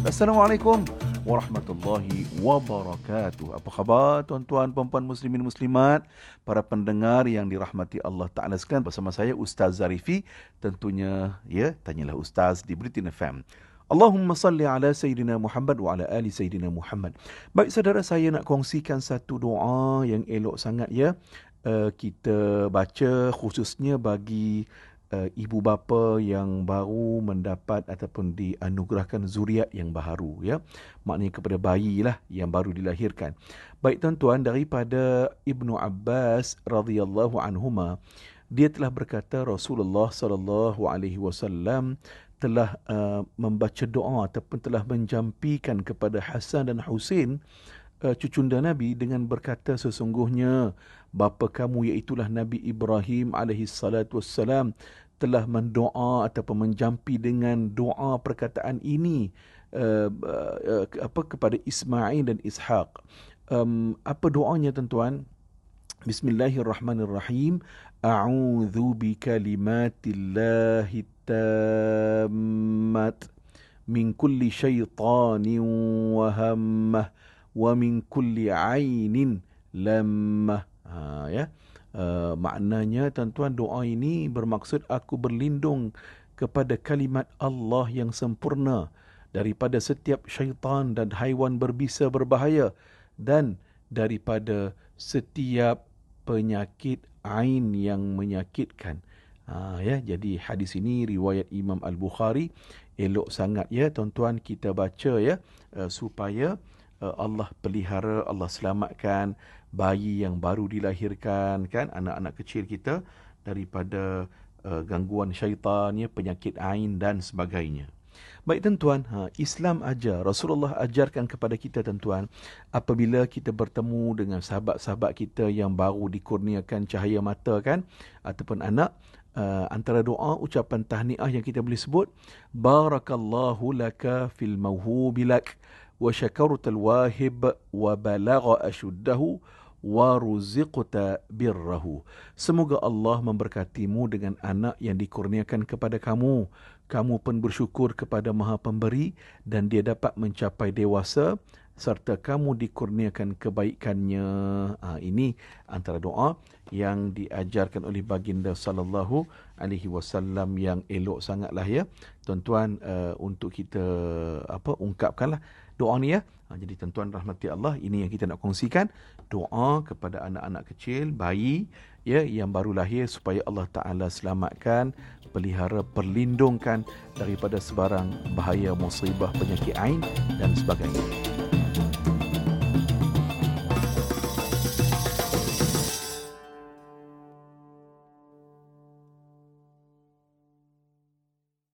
Assalamualaikum warahmatullahi wabarakatuh. Apa khabar tuan-tuan, puan-puan muslimin muslimat, para pendengar yang dirahmati Allah Taala sekalian bersama saya Ustaz Zarifi. Tentunya ya, tanyalah Ustaz di Britain FM. Allahumma salli ala Sayyidina Muhammad wa ala ali Sayyidina Muhammad. Baik saudara saya nak kongsikan satu doa yang elok sangat ya. Uh, kita baca khususnya bagi uh, ibu bapa yang baru mendapat ataupun dianugerahkan zuriat yang baru ya. Maknanya kepada bayi lah yang baru dilahirkan. Baik tuan-tuan daripada Ibnu Abbas radhiyallahu anhuma dia telah berkata Rasulullah sallallahu alaihi wasallam telah uh, membaca doa ataupun telah menjampikan kepada Hasan dan Husin uh, cucunda Nabi dengan berkata sesungguhnya bapa kamu iaitulah Nabi Ibrahim alaihi salatu wassalam telah mendoa ataupun menjampi dengan doa perkataan ini uh, uh, apa kepada Ismail dan Ishaq. Um, apa doanya tuan-tuan? Bismillahirrahmanirrahim. A'udzu bikalimatillahi tammat min kulli syaitanin wa hammah wa min kulli ainin lammah. Ha, ya. Uh, maknanya tuan-tuan doa ini bermaksud aku berlindung kepada kalimat Allah yang sempurna daripada setiap syaitan dan haiwan berbisa berbahaya dan daripada setiap penyakit ain yang menyakitkan. Ha, ya, jadi hadis ini riwayat Imam Al-Bukhari elok sangat ya tuan-tuan kita baca ya uh, supaya Allah pelihara, Allah selamatkan bayi yang baru dilahirkan kan? Anak-anak kecil kita daripada uh, gangguan syaitan ya penyakit ain dan sebagainya. Baik tuan-tuan, ha, Islam ajar, Rasulullah ajarkan kepada kita tuan-tuan, apabila kita bertemu dengan sahabat-sahabat kita yang baru dikurniakan cahaya mata kan, ataupun anak, uh, antara doa, ucapan tahniah yang kita boleh sebut, Barakallahu laka fil mawhubilak, wahib, wa balagha ashuddahu, waruziqta birrahu. Semoga Allah memberkatimu dengan anak yang dikurniakan kepada kamu. Kamu pun bersyukur kepada Maha Pemberi dan dia dapat mencapai dewasa serta kamu dikurniakan kebaikannya. Ha, ini antara doa yang diajarkan oleh baginda sallallahu alaihi wasallam yang elok sangatlah ya. Tuan-tuan uh, untuk kita apa ungkapkanlah doa ni ya. Ha, jadi tuan-tuan rahmati Allah, ini yang kita nak kongsikan. Doa kepada anak-anak kecil, bayi ya yang baru lahir supaya Allah Taala selamatkan, pelihara, perlindungkan daripada sebarang bahaya musibah penyakit ain dan sebagainya.